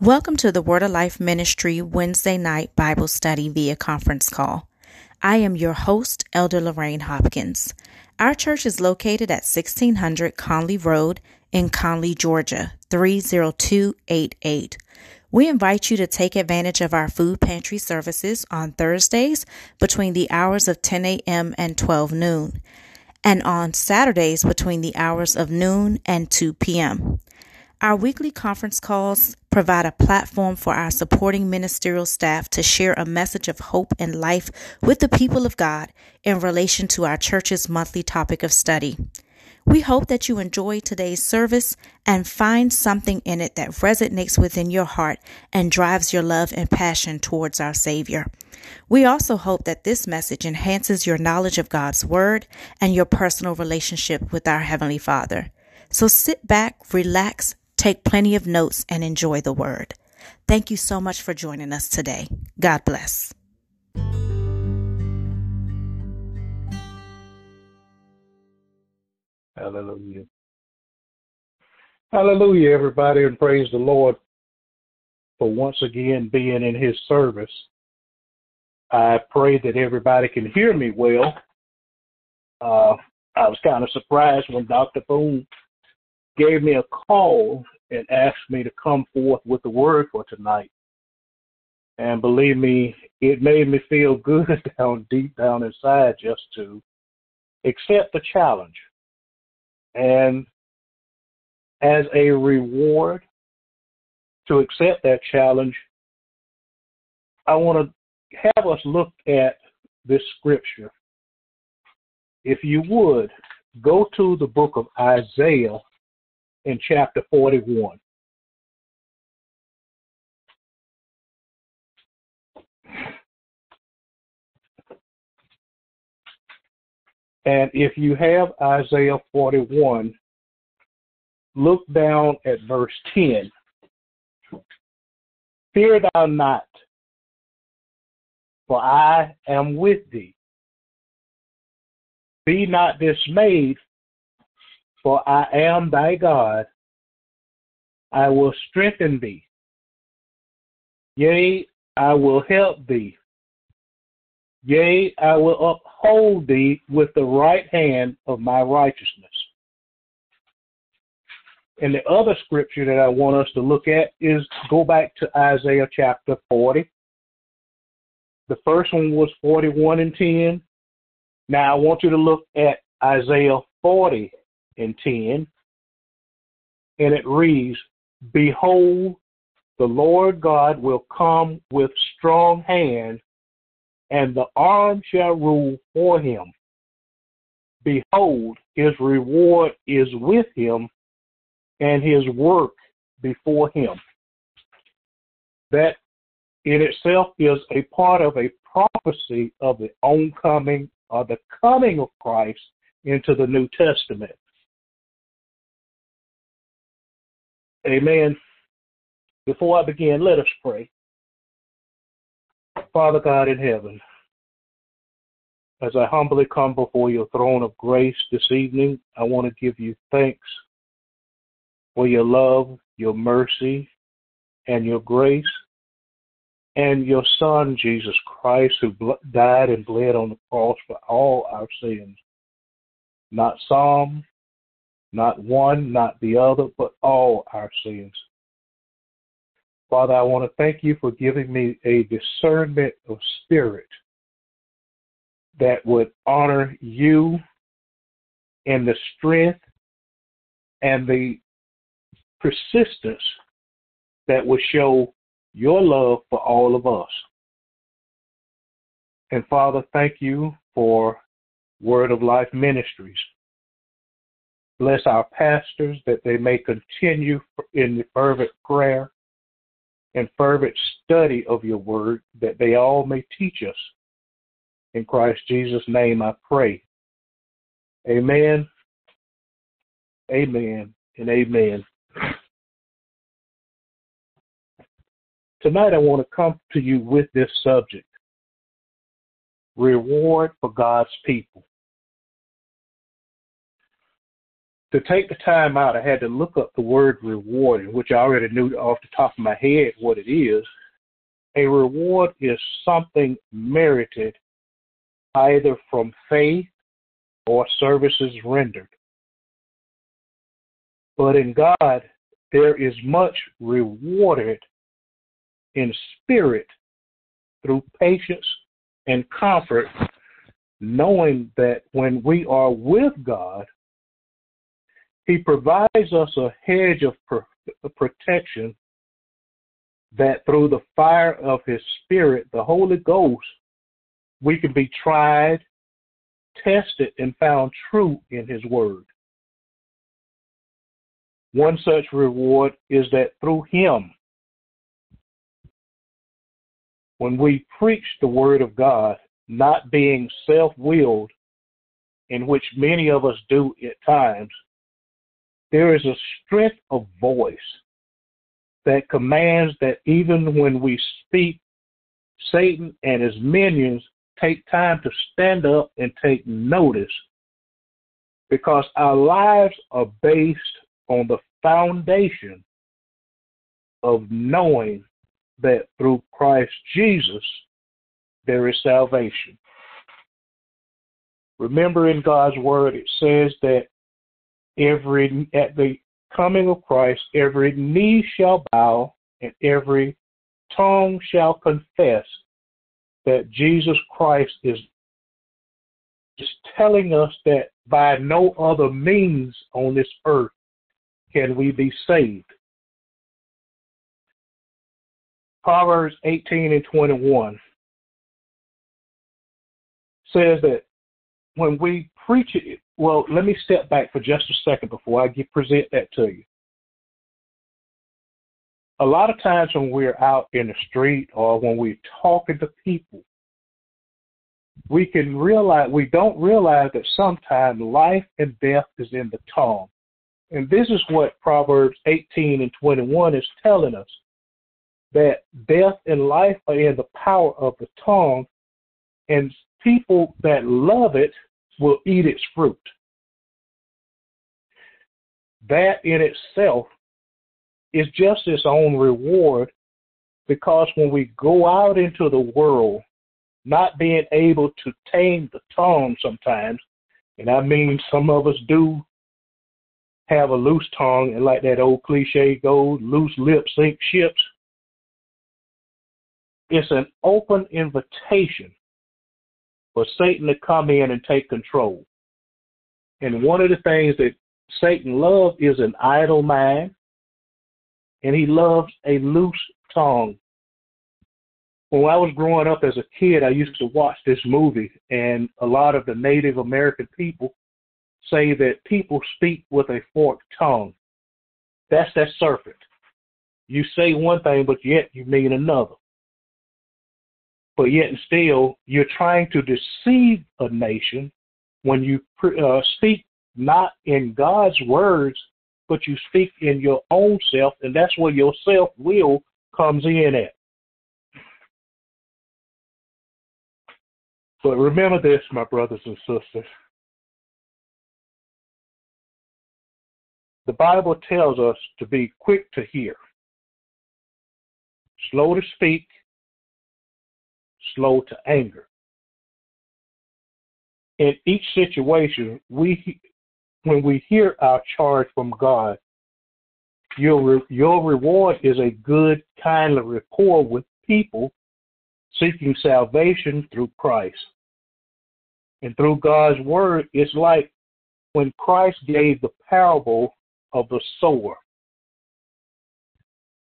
Welcome to the Word of Life Ministry Wednesday night Bible study via conference call. I am your host, Elder Lorraine Hopkins. Our church is located at 1600 Conley Road in Conley, Georgia, 30288. We invite you to take advantage of our food pantry services on Thursdays between the hours of 10 a.m. and 12 noon, and on Saturdays between the hours of noon and 2 p.m. Our weekly conference calls provide a platform for our supporting ministerial staff to share a message of hope and life with the people of God in relation to our church's monthly topic of study. We hope that you enjoy today's service and find something in it that resonates within your heart and drives your love and passion towards our Savior. We also hope that this message enhances your knowledge of God's Word and your personal relationship with our Heavenly Father. So sit back, relax, Take plenty of notes and enjoy the word. Thank you so much for joining us today. God bless. Hallelujah. Hallelujah, everybody, and praise the Lord for once again being in His service. I pray that everybody can hear me well. Uh, I was kind of surprised when Dr. Boone gave me a call and asked me to come forth with the word for tonight. And believe me, it made me feel good down deep down inside just to accept the challenge. And as a reward to accept that challenge, I want to have us look at this scripture. If you would, go to the book of Isaiah in chapter 41. And if you have Isaiah 41, look down at verse 10. Fear thou not, for I am with thee. Be not dismayed, for I am thy God. I will strengthen thee. Yea, I will help thee. Yea, I will uphold thee with the right hand of my righteousness. And the other scripture that I want us to look at is go back to Isaiah chapter 40. The first one was 41 and 10. Now I want you to look at Isaiah 40 and 10. And it reads, Behold, the Lord God will come with strong hand, and the arm shall rule for him. Behold, his reward is with him, and his work before him. That in itself is a part of a prophecy of the oncoming or the coming of Christ into the New Testament. Amen. Before I begin, let us pray. Father God in heaven, as I humbly come before your throne of grace this evening, I want to give you thanks for your love, your mercy, and your grace, and your Son, Jesus Christ, who died and bled on the cross for all our sins. Not some, not one, not the other, but all our sins. Father, I want to thank you for giving me a discernment of spirit that would honor you in the strength and the persistence that would show your love for all of us. And Father, thank you for Word of Life Ministries Bless our pastors that they may continue in fervent prayer and fervent study of your word, that they all may teach us. In Christ Jesus' name I pray. Amen, amen, and amen. Tonight I want to come to you with this subject reward for God's people. To take the time out, I had to look up the word reward, which I already knew off the top of my head what it is. A reward is something merited either from faith or services rendered. But in God, there is much rewarded in spirit through patience and comfort, knowing that when we are with God, He provides us a hedge of protection that through the fire of His Spirit, the Holy Ghost, we can be tried, tested, and found true in His Word. One such reward is that through Him, when we preach the Word of God, not being self willed, in which many of us do at times, there is a strength of voice that commands that even when we speak, Satan and his minions take time to stand up and take notice because our lives are based on the foundation of knowing that through Christ Jesus there is salvation. Remember in God's word it says that every at the coming of Christ every knee shall bow and every tongue shall confess that Jesus Christ is just telling us that by no other means on this earth can we be saved. Proverbs 18 and 21 says that when we preach it, well, let me step back for just a second before I get, present that to you. A lot of times when we're out in the street or when we're talking to people, we can realize we don't realize that sometimes life and death is in the tongue. And this is what Proverbs 18 and 21 is telling us that death and life are in the power of the tongue, and people that love it will eat its fruit. That in itself is just its own reward because when we go out into the world, not being able to tame the tongue sometimes, and I mean some of us do have a loose tongue, and like that old cliche goes, loose lips sink ships. It's an open invitation for Satan to come in and take control. And one of the things that Satan loves is an idle mind, and he loves a loose tongue. When I was growing up as a kid, I used to watch this movie, and a lot of the Native American people say that people speak with a forked tongue. That's that serpent. You say one thing, but yet you mean another. But yet and still, you're trying to deceive a nation when you uh, speak not in God's words, but you speak in your own self, and that's where your self will comes in at. But remember this, my brothers and sisters. The Bible tells us to be quick to hear, slow to speak, slow to anger. In each situation, we when we hear our charge from God, your your reward is a good, kindly rapport with people seeking salvation through Christ. And through God's word, it's like when Christ gave the parable of the sower.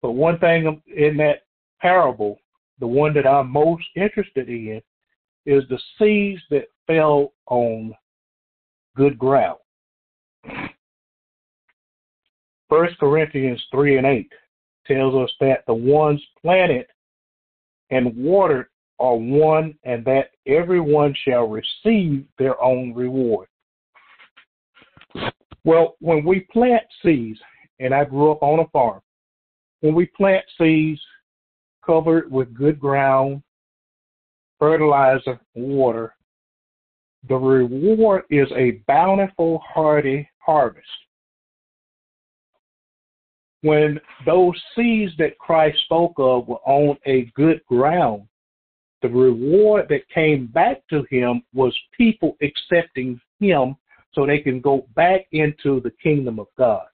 But one thing in that parable, the one that I'm most interested in, is the seeds that fell on good ground. First Corinthians 3 and 8 tells us that the ones planted and watered are one, and that everyone shall receive their own reward. Well, when we plant seeds, and I grew up on a farm, when we plant seeds covered with good ground, fertilizer, water, the reward is a bountiful, hearty harvest. when those seeds that Christ spoke of were on a good ground, the reward that came back to him was people accepting him so they can go back into the kingdom of God.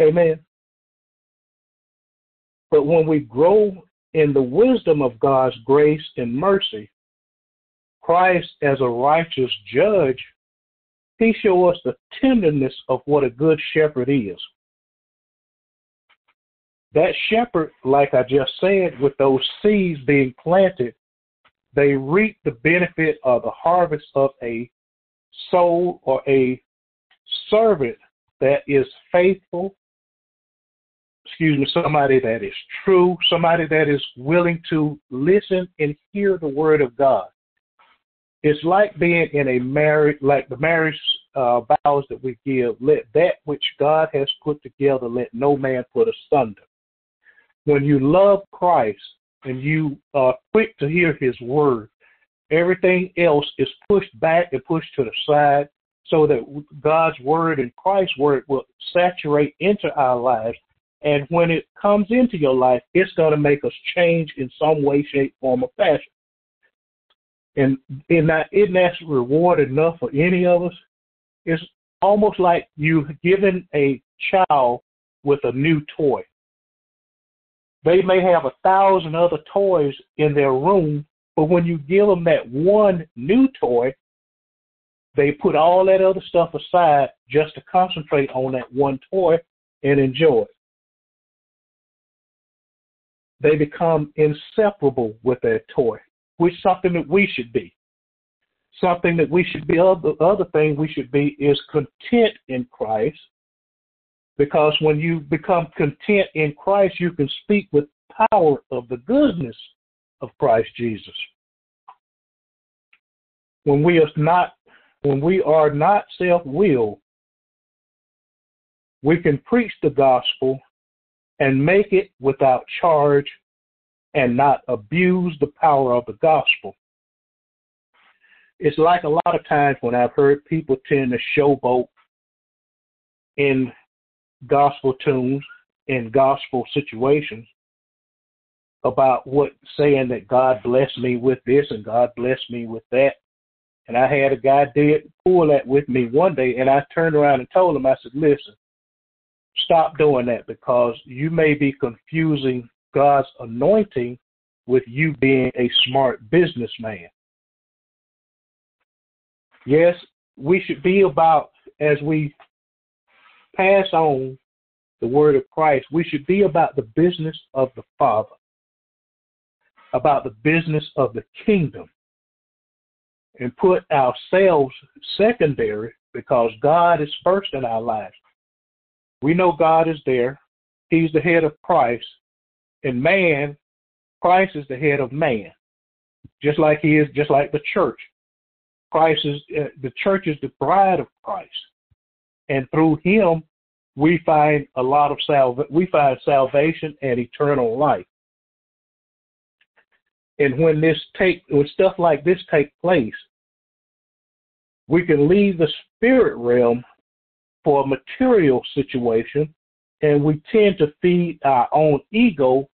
Amen. But when we grow in the wisdom of God's grace and mercy, Christ as a righteous judge, he shows us the tenderness of what a good shepherd is. That shepherd, like I just said, with those seeds being planted, they reap the benefit of the harvest of a soul or a servant that is faithful, excuse me, somebody that is true, somebody that is willing to listen and hear the word of God. It's like being in a marriage, like the marriage uh, vows that we give. Let that which God has put together, let no man put asunder. When you love Christ and you are quick to hear His word, everything else is pushed back and pushed to the side, so that God's word and Christ's word will saturate into our lives. And when it comes into your life, it's going to make us change in some way, shape, form, or fashion. And in that, isn't that reward enough for any of us? It's almost like you've given a child with a new toy. They may have a thousand other toys in their room, but when you give them that one new toy, they put all that other stuff aside just to concentrate on that one toy and enjoy it. They become inseparable with their toy which something that we should be. Something that we should be. The other thing we should be is content in Christ, because when you become content in Christ, you can speak with power of the goodness of Christ Jesus. When we are not, when we are not self-willed, we can preach the gospel and make it without charge and not abuse the power of the gospel. It's like a lot of times when I've heard people tend to showboat in gospel tunes, in gospel situations, about what saying that God blessed me with this and God blessed me with that. And I had a guy did pull that with me one day, and I turned around and told him, I said, listen, stop doing that because you may be confusing God's anointing with you being a smart businessman. Yes, we should be about, as we pass on the word of Christ, we should be about the business of the Father, about the business of the kingdom, and put ourselves secondary because God is first in our lives. We know God is there, He's the head of Christ, and man, Christ is the head of man, just like he is, just like the church. Christ is uh, the church is the bride of Christ, and through Him we find a lot of salvation. We find salvation and eternal life. And when this take when stuff like this take place, we can leave the spirit realm for a material situation, and we tend to feed our own ego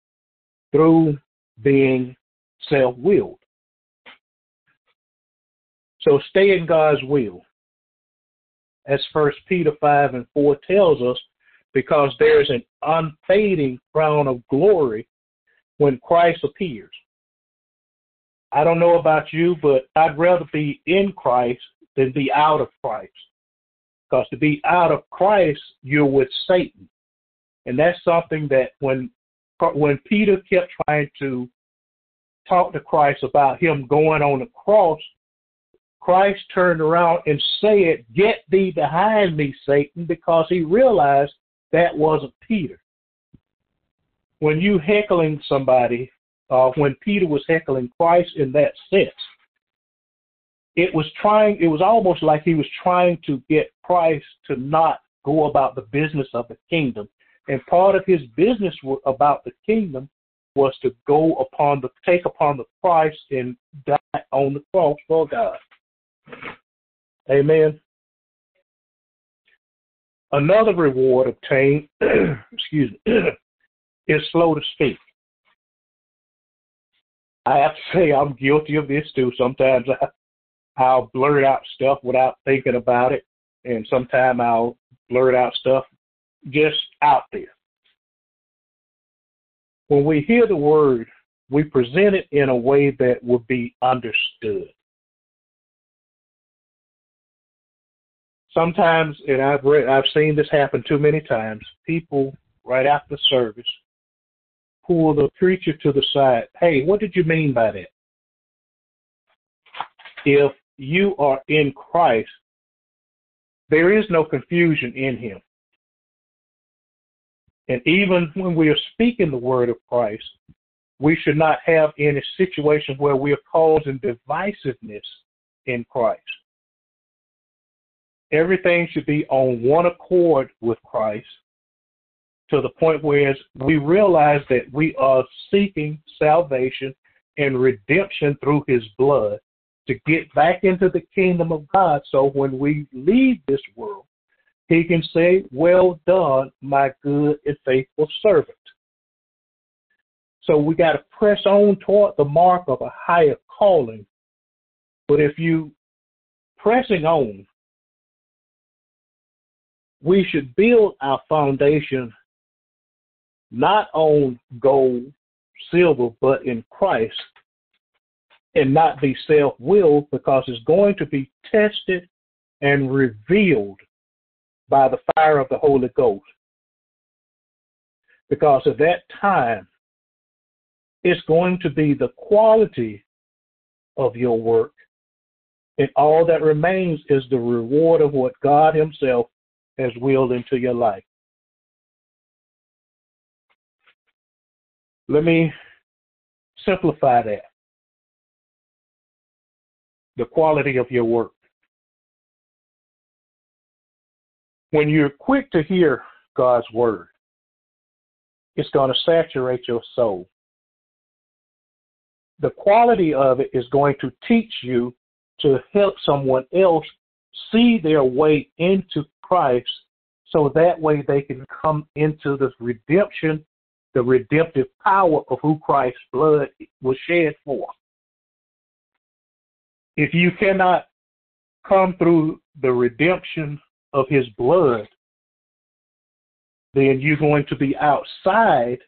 through being self willed. So stay in God's will. As First Peter 5 and 4 tells us, because there's an unfading crown of glory when Christ appears. I don't know about you, but I'd rather be in Christ than be out of Christ. Because to be out of Christ, you're with Satan. And that's something that when when Peter kept trying to talk to Christ about him going on the cross, Christ turned around and said, Get thee behind me, Satan, because he realized that wasn't Peter. When you heckling somebody, uh, when Peter was heckling Christ in that sense, it was trying, it was almost like he was trying to get Christ to not go about the business of the kingdom and part of his business about the kingdom was to go upon the take upon the Christ and die on the cross for God. Amen. Another reward obtained, excuse me, is slow to speak. I have to say I'm guilty of this too. Sometimes I, I'll blurt out stuff without thinking about it, and sometimes I'll blurt out stuff just out there. When we hear the word, we present it in a way that will be understood. Sometimes, and I've read, I've seen this happen too many times. People right after service pull the preacher to the side. Hey, what did you mean by that? If you are in Christ, there is no confusion in Him. And even when we are speaking the word of Christ, we should not have any situation where we are causing divisiveness in Christ. Everything should be on one accord with Christ to the point where we realize that we are seeking salvation and redemption through his blood to get back into the kingdom of God. So when we leave this world, he can say, Well done, my good and faithful servant. So we got to press on toward the mark of a higher calling. But if you pressing on, we should build our foundation not on gold, silver, but in Christ, and not be self willed because it's going to be tested and revealed by the fire of the Holy Ghost. Because at that time, it's going to be the quality of your work, and all that remains is the reward of what God Himself has willed into your life. Let me simplify that. The quality of your work. When you're quick to hear God's word, it's going to saturate your soul. The quality of it is going to teach you to help someone else see their way into Christ so that way they can come into the redemption the redemptive power of who Christ's blood was shed for. If you cannot come through the redemption of his blood, then you're going to be outside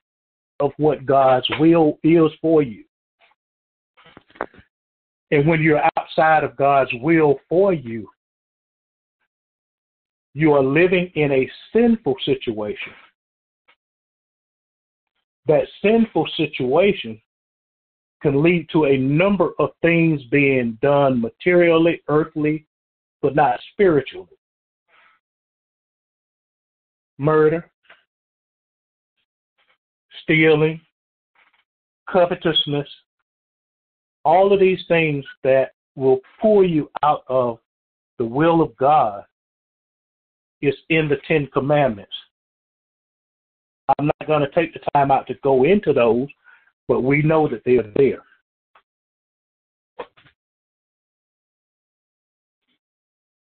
of what God's will is for you. And when you're outside of God's will for you, you are living in a sinful situation that sinful situation can lead to a number of things being done materially, earthly, but not spiritually. Murder, stealing, covetousness, all of these things that will pull you out of the will of God is in the Ten Commandments. I'm not going to take the time out to go into those, but we know that they're there.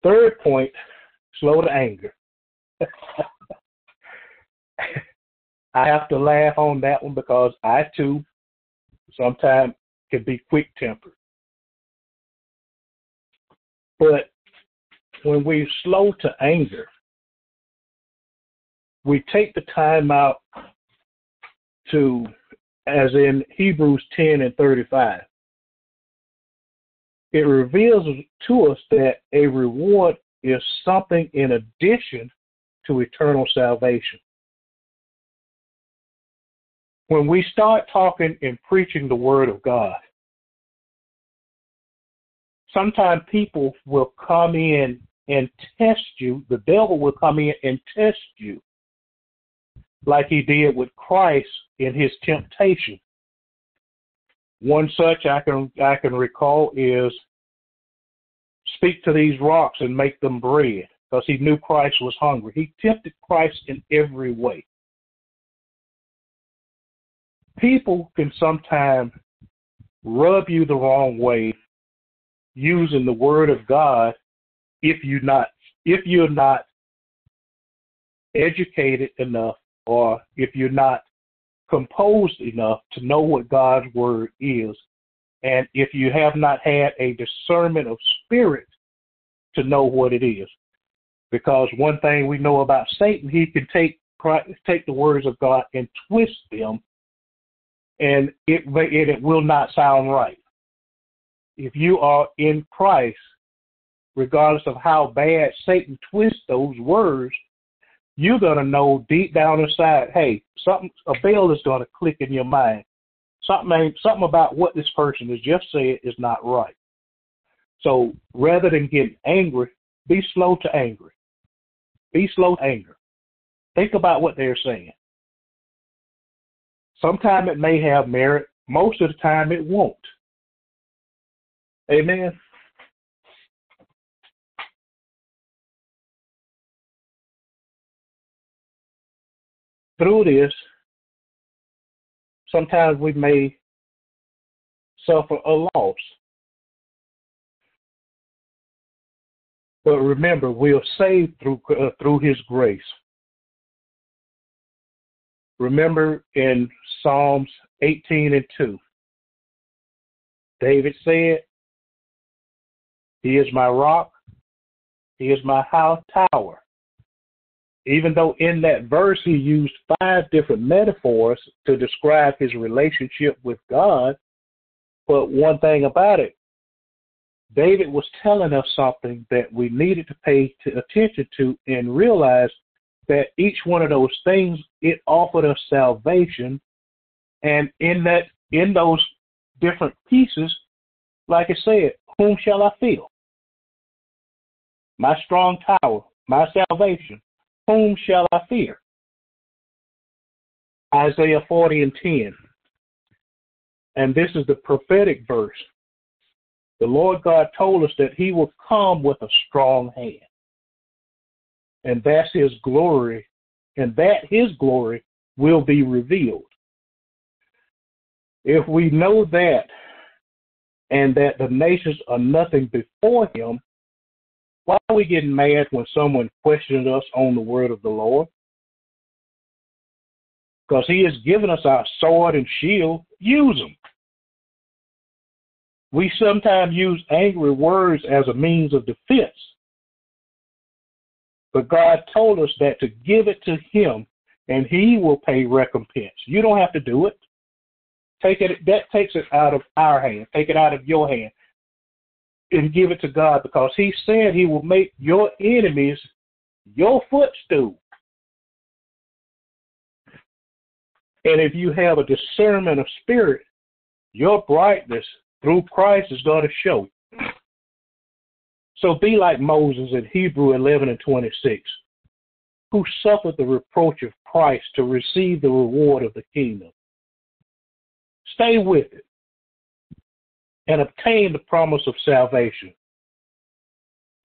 Third point, slow to anger. I have to laugh on that one because I too sometimes can be quick tempered. But when we're slow to anger, we take the time out to, as in Hebrews 10 and 35, it reveals to us that a reward is something in addition to eternal salvation. When we start talking and preaching the Word of God, sometimes people will come in and test you. The devil will come in and test you like he did with Christ in his temptation. One such I can I can recall is speak to these rocks and make them bread because he knew Christ was hungry. He tempted Christ in every way. People can sometimes rub you the wrong way using the word of God if you not if you're not educated enough or if you're not composed enough to know what God's word is, and if you have not had a discernment of spirit to know what it is. Because one thing we know about Satan, he can take take the words of God and twist them, and it it will not sound right. If you are in Christ, regardless of how bad Satan twists those words, you're gonna know deep down inside, hey, something a bell is gonna click in your mind. Something something about what this person has just said is not right. So rather than getting angry, be slow to anger. Be slow to anger. Think about what they're saying. Sometimes it may have merit. Most of the time it won't. Amen. Through this, sometimes we may suffer a loss. But remember, we are saved through uh, through His grace. Remember in Psalms 18 and 2, David said, He is my rock, He is my house tower. Even though in that verse he used five different metaphors to describe his relationship with God, but one thing about it, David was telling us something that we needed to pay attention to and realize that each one of those things it offered us salvation. And in that in those different pieces like i said whom shall i fear? My strong tower my salvation whom shall i fear isaiah 40 and 10 and this is the prophetic verse the Lord God told us that He will come with a strong hand. And that's His glory, and that His glory will be revealed. If we know that, and that the nations are nothing before Him, why are we getting mad when someone questions us on the word of the Lord? Because He has given us our sword and shield, use them. We sometimes use angry words as a means of defense. But God told us that to give it to Him and He will pay recompense. You don't have to do it. Take it that takes it out of our hand. Take it out of your hand. And give it to God because He said He will make your enemies your footstool. And if you have a discernment of spirit, your brightness through Christ is going to show. So be like Moses in Hebrew 11 and 26, who suffered the reproach of Christ to receive the reward of the kingdom. Stay with it and obtain the promise of salvation.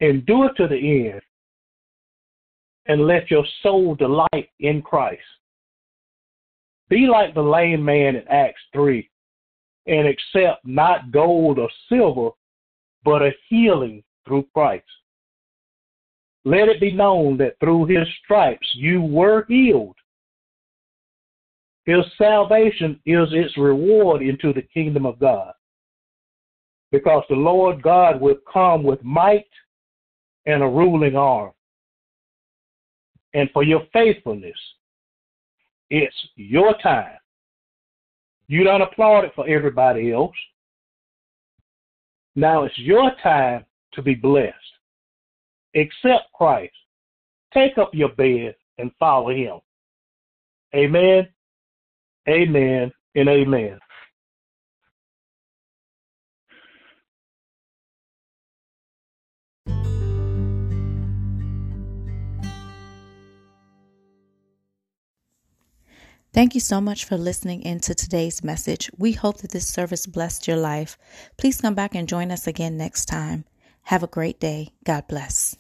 Endure to the end and let your soul delight in Christ. Be like the lame man in Acts 3 and accept not gold or silver, but a healing through Christ. Let it be known that through his stripes you were healed. His salvation is its reward into the kingdom of God. Because the Lord God will come with might and a ruling arm. And for your faithfulness, it's your time you don't applaud it for everybody else. Now it's your time to be blessed. Accept Christ. Take up your bed and follow him. Amen, amen, and amen. Thank you so much for listening into today's message. We hope that this service blessed your life. Please come back and join us again next time. Have a great day. God bless.